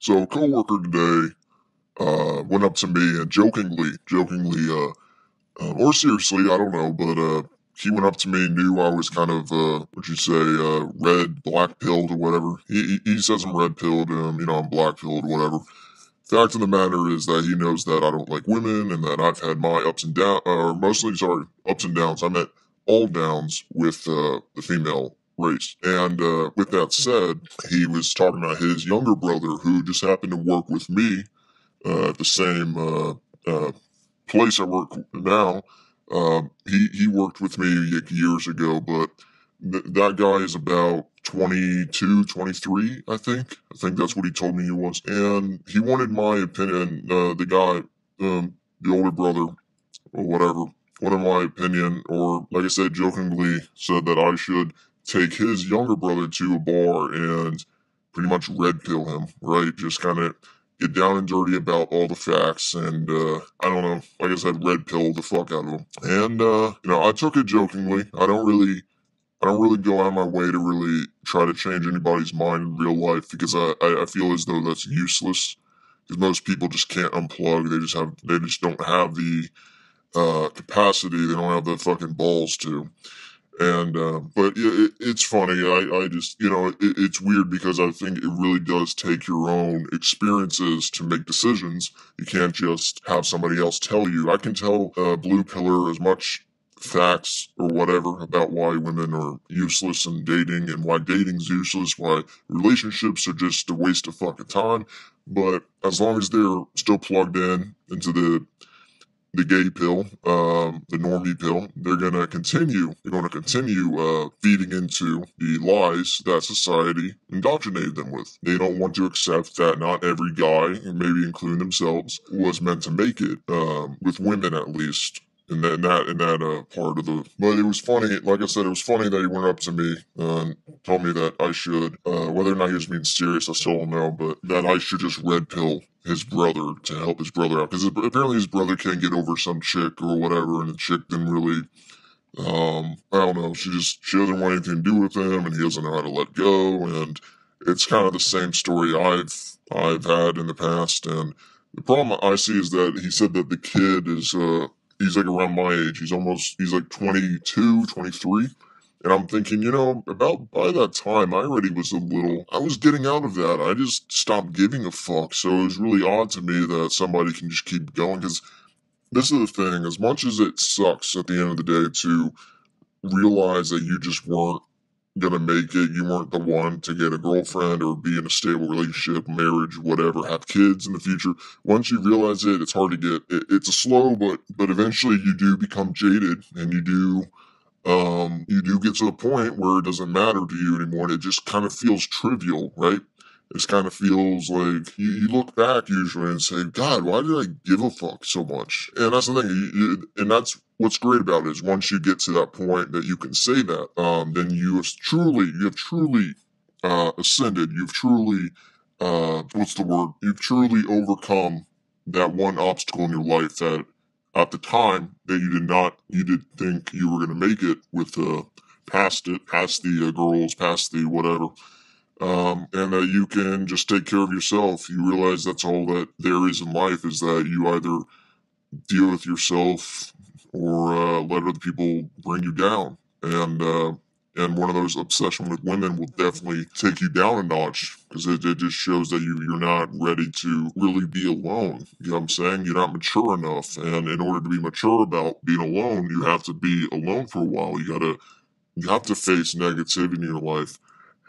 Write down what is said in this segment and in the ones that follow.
So a coworker today uh, went up to me and jokingly, jokingly, uh, uh, or seriously, I don't know, but uh, he went up to me and knew I was kind of, uh, what'd you say, uh, red, black pilled or whatever. He, he, says I'm red pilled, um, you know, I'm black pilled, or whatever. Fact of the matter is that he knows that I don't like women and that I've had my ups and downs, or mostly, sorry, ups and downs. I meant all downs with uh, the female race. And uh, with that said, he was talking about his younger brother who just happened to work with me uh, at the same uh, uh, place I work now. Um, he he worked with me years ago, but th- that guy is about 22, 23, I think. I think that's what he told me he was. And he wanted my opinion. Uh, the guy, um, the older brother, or whatever, wanted my opinion, or like I said, jokingly said that I should take his younger brother to a bar and pretty much red pill him, right? Just kind of get down and dirty about all the facts and uh, I don't know, like I said, red pill the fuck out of him. And uh, you know, I took it jokingly. I don't really I don't really go out of my way to really try to change anybody's mind in real life because I, I, I feel as though that's useless. Because most people just can't unplug. They just have they just don't have the uh, capacity. They don't have the fucking balls to. And uh, but it, it's funny. I, I just you know it, it's weird because I think it really does take your own experiences to make decisions. You can't just have somebody else tell you. I can tell uh, Blue Piller as much facts or whatever about why women are useless in dating and why dating's useless, why relationships are just a waste of fucking time. But as long as they're still plugged in into the the gay pill, um, the normie pill, they're gonna continue. They're gonna continue uh, feeding into the lies that society indoctrinated them with. They don't want to accept that not every guy, maybe including themselves, was meant to make it. Um, with women, at least, in that in that, that uh, part of the. But it was funny. Like I said, it was funny that he went up to me and told me that I should, uh, whether or not he was being serious, I still don't know, but that I should just red pill his brother to help his brother out because apparently his brother can't get over some chick or whatever, and the chick didn't really. Um, I don't know. She just she doesn't want anything to do with him, and he doesn't know how to let go. And it's kind of the same story I've I've had in the past. And the problem I see is that he said that the kid is uh he's like around my age. He's almost he's like 22, 23. And I'm thinking, you know, about by that time, I already was a little, I was getting out of that. I just stopped giving a fuck. So it was really odd to me that somebody can just keep going. Because this is the thing, as much as it sucks at the end of the day to realize that you just weren't gonna make it, you weren't the one to get a girlfriend or be in a stable relationship, marriage, whatever, have kids in the future. Once you realize it, it's hard to get. It, it's a slow, but but eventually you do become jaded, and you do um, you do get to the point where it doesn't matter to you anymore. And it just kind of feels trivial, right? It kind of feels like you, you, look back usually and say, God, why did I give a fuck so much? And that's the thing. You, you, and that's what's great about it is once you get to that point that you can say that, um, then you have truly, you have truly uh, ascended. You've truly, uh, what's the word? You've truly overcome that one obstacle in your life that at the time that you did not, you did think you were going to make it with, uh, past it, past the uh, girls, past the whatever. Um, and that you can just take care of yourself. You realize that's all that there is in life is that you either deal with yourself or uh, let other people bring you down. And uh, and one of those obsession with women will definitely take you down a notch because it, it just shows that you you're not ready to really be alone. You know what I'm saying? You're not mature enough, and in order to be mature about being alone, you have to be alone for a while. You gotta you have to face negativity in your life.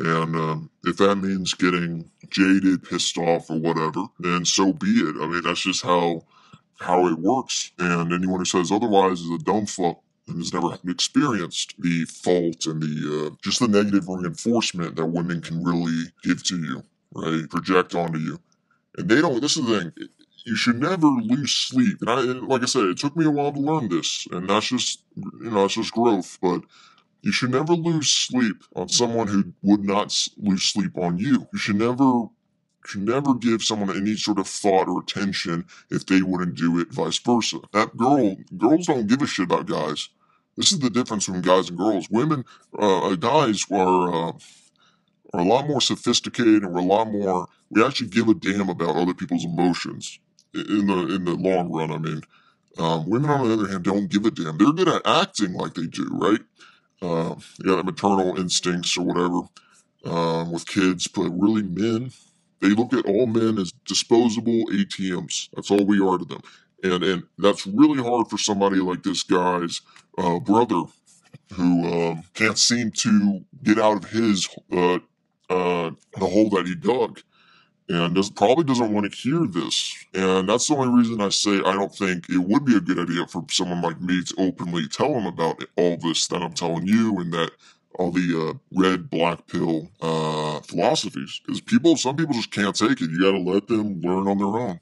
And um, if that means getting jaded, pissed off, or whatever, then so be it. I mean, that's just how how it works. And anyone who says otherwise is a dumb fuck and has never experienced the fault and the uh, just the negative reinforcement that women can really give to you, right? Project onto you. And they don't. This is the thing. You should never lose sleep. And I, like I said, it took me a while to learn this, and that's just you know, it's just growth. But you should never lose sleep on someone who would not lose sleep on you. You should never should never give someone any sort of thought or attention if they wouldn't do it, vice versa. That girl, girls don't give a shit about guys. This is the difference between guys and girls. Women, uh, uh guys are, uh, are a lot more sophisticated and we're a lot more we actually give a damn about other people's emotions in the in the long run i mean um, women on the other hand don't give a damn they're good at acting like they do right uh, got maternal instincts or whatever um, with kids but really men they look at all men as disposable atms that's all we are to them and and that's really hard for somebody like this guy's uh, brother who um, can't seem to get out of his uh, uh, the hole that he dug, and does, probably doesn't want to hear this. And that's the only reason I say I don't think it would be a good idea for someone like me to openly tell him about all this that I'm telling you, and that all the uh, red black pill uh, philosophies. Because people, some people just can't take it. You got to let them learn on their own.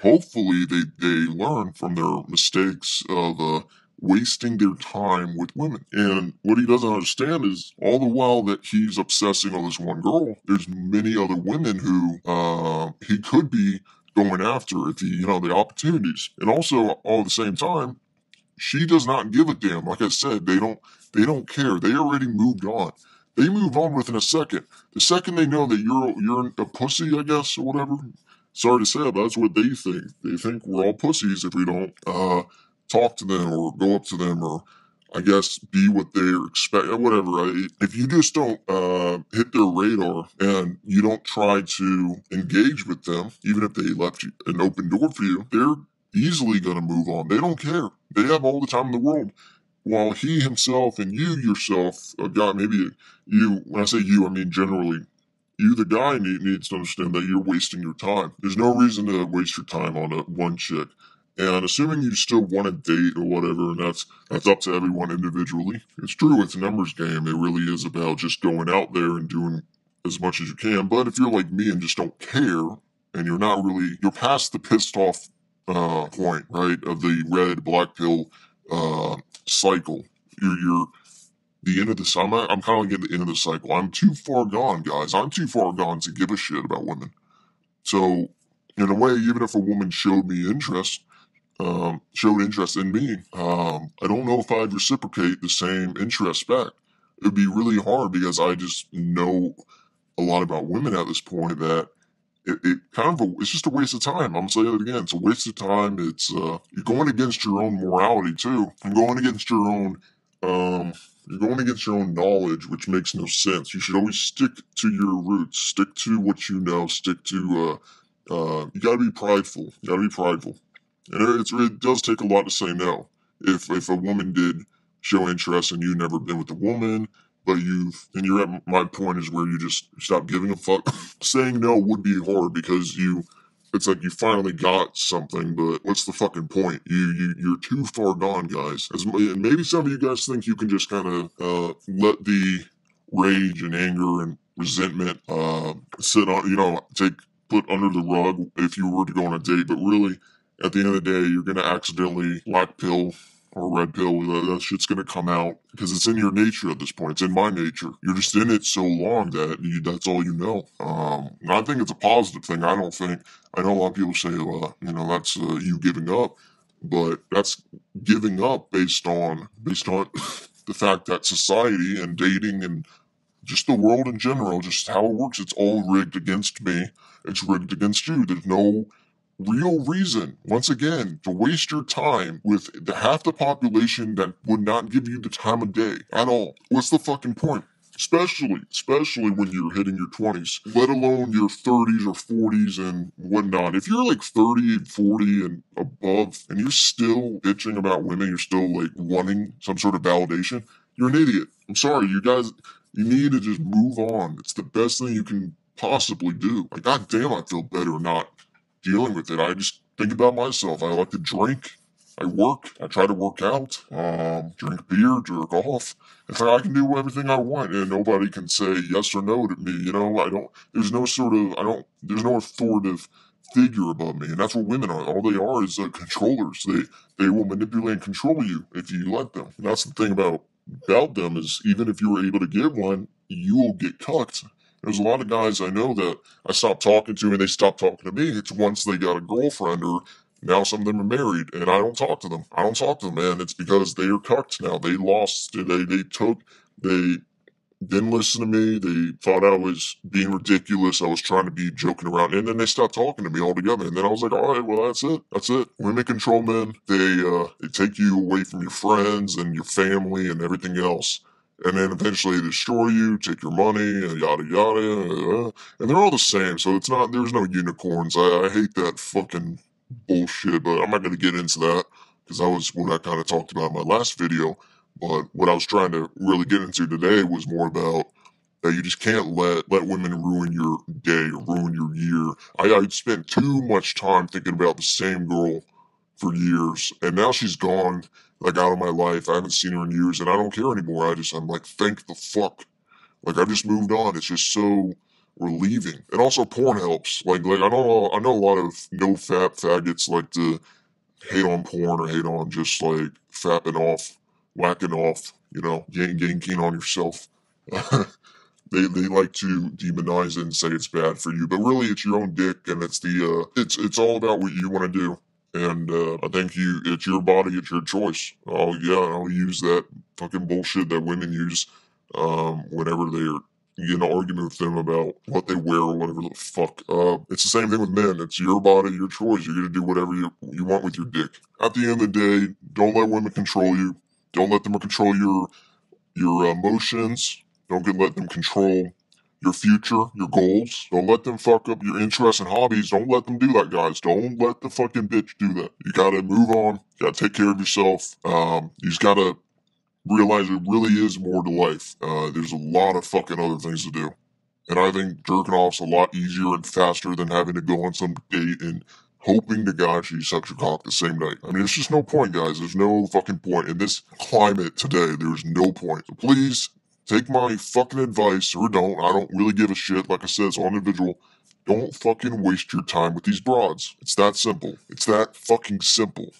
Hopefully, they they learn from their mistakes of uh, wasting their time with women. And what he doesn't understand is all the while that he's obsessing on this one girl, there's many other women who uh, he could be going after if he, you know, the opportunities. And also, all at the same time, she does not give a damn. Like I said, they don't they don't care. They already moved on. They move on within a second. The second they know that you're you're a pussy, I guess, or whatever. Sorry to say, but that's what they think. They think we're all pussies if we don't uh, talk to them or go up to them or I guess be what they're expect or whatever. If you just don't uh, hit their radar and you don't try to engage with them, even if they left you an open door for you, they're easily going to move on. They don't care. They have all the time in the world. While he himself and you yourself, a guy, maybe you, when I say you, I mean generally, you, the guy, need, needs to understand that you're wasting your time. There's no reason to waste your time on a one chick. And assuming you still want to date or whatever, and that's that's up to everyone individually. It's true, it's a numbers game. It really is about just going out there and doing as much as you can. But if you're like me and just don't care, and you're not really, you're past the pissed off uh, point, right, of the red black pill uh, cycle. You're you're the end of the I'm I'm kind of like at the end of the cycle. I'm too far gone, guys. I'm too far gone to give a shit about women. So in a way, even if a woman showed me interest, um, showed interest in me, um, I don't know if I'd reciprocate the same interest back. It would be really hard because I just know a lot about women at this point that it, it kind of a, it's just a waste of time. I'm gonna say it again. It's a waste of time. It's uh, you're going against your own morality too. You're going against your own um, you're going against your own knowledge, which makes no sense. You should always stick to your roots. Stick to what you know. Stick to uh, uh, you gotta be prideful. You gotta be prideful. And it does take a lot to say no. If if a woman did show interest and you never been with a woman, but you've and you're at my point is where you just stop giving a fuck. Saying no would be hard because you it's like you finally got something, but what's the fucking point? You you you're too far gone, guys. As and maybe some of you guys think you can just kind of uh, let the rage and anger and resentment uh, sit on, you know, take put under the rug if you were to go on a date, but really at the end of the day, you're to accidentally black pill or red pill. That shit's to come out because it's in your nature at this point. It's in my nature. You're just in it so long that you, that's all you know. Um, I think it's a positive thing. I don't think, I know a lot of people say, uh, you know, that's uh, you giving up, but that's giving up based on, based on the fact that society and dating and just the world in general, just how it works, it's all rigged against me. It's rigged against you. There's no real reason, once again, to waste your time with the half the population that would not give you the time of day at all. What's the fucking point? Especially, especially when you're hitting your 20s, let alone your 30s or 40s and whatnot. If you're like 30 and 40 and above and you're still bitching about women, you're still like wanting some sort of validation, you're an idiot. I'm sorry, you guys, you need to just move on. It's the best thing you can possibly do. Like, god damn, I feel better not dealing with it. I just think about myself. I like to drink. I work. I try to work out. Um, drink beer, jerk off. It's like I can do everything I want, and nobody can say yes or no to me. You know, I don't. There's no sort of. I don't. There's no authoritative figure above me, and that's what women are. All they are is uh, controllers. They they will manipulate and control you if you let them. And that's the thing about about them is even if you were able to get one, you will get cucked there's a lot of guys I know that I stopped talking to and they stopped talking to me. It's once they got a girlfriend or now some of them are married and I don't talk to them. I don't talk to them, man. It's because they are cucked now. They lost. They they took. They didn't listen to me. They thought I was being ridiculous. I was trying to be joking around, and then they stopped talking to me altogether. And then I was like, all right, well, that's it. That's it. Women control men. They uh, they take you away from your friends and your family and everything else. And then eventually destroy you, take your money, and yada yada. Uh, and they're all the same, so it's not. There's no unicorns. I, I hate that fucking bullshit, but I'm not gonna get into that because that was what I kind of talked about in my last video. But what I was trying to really get into today was more about that you just can't let let women ruin your day or ruin your year. I, I spent too much time thinking about the same girl for years, and now she's gone, like out of my life. I haven't seen her in years, and I don't care anymore. I just I'm like, thank the fuck. Like I've just moved on. It's just so relieving, and also porn helps. Like like I know I know a lot of no fap faggots like to hate on porn or hate on just like fapping off, whacking off. You know, getting getting keen on yourself. they they like to demonize it and say it's bad for you, but really it's your own dick and it's the uh it's it's all about what you want to do. And uh, I think you it's your body, it's your choice. Oh yeah, I'll use that fucking bullshit that women use um whenever they're get an argument with them about what they wear or whatever the fuck. Uh, it's the same thing with men. It's your body, your choice. You're gonna do whatever you you want with your dick. At the end of the day, don't let women control you. Don't let them control your your emotions. Don't get, let them control your future, your goals. Don't let them fuck up your interests and hobbies. Don't let them do that, guys. Don't let the fucking bitch do that. You gotta move on. You gotta take care of yourself. Um, you just gotta realize it really is more to life. Uh, there's a lot of fucking other things to do. And I think jerking off's a lot easier and faster than having to go on some date and hoping to God she sucks your cock the same night. I mean, it's just no point, guys. There's no fucking point. In this climate today, there's no point. So please take my fucking advice or don't. I don't really give a shit. Like I said, it's all individual. Don't fucking waste your time with these broads. It's that simple. It's that fucking simple.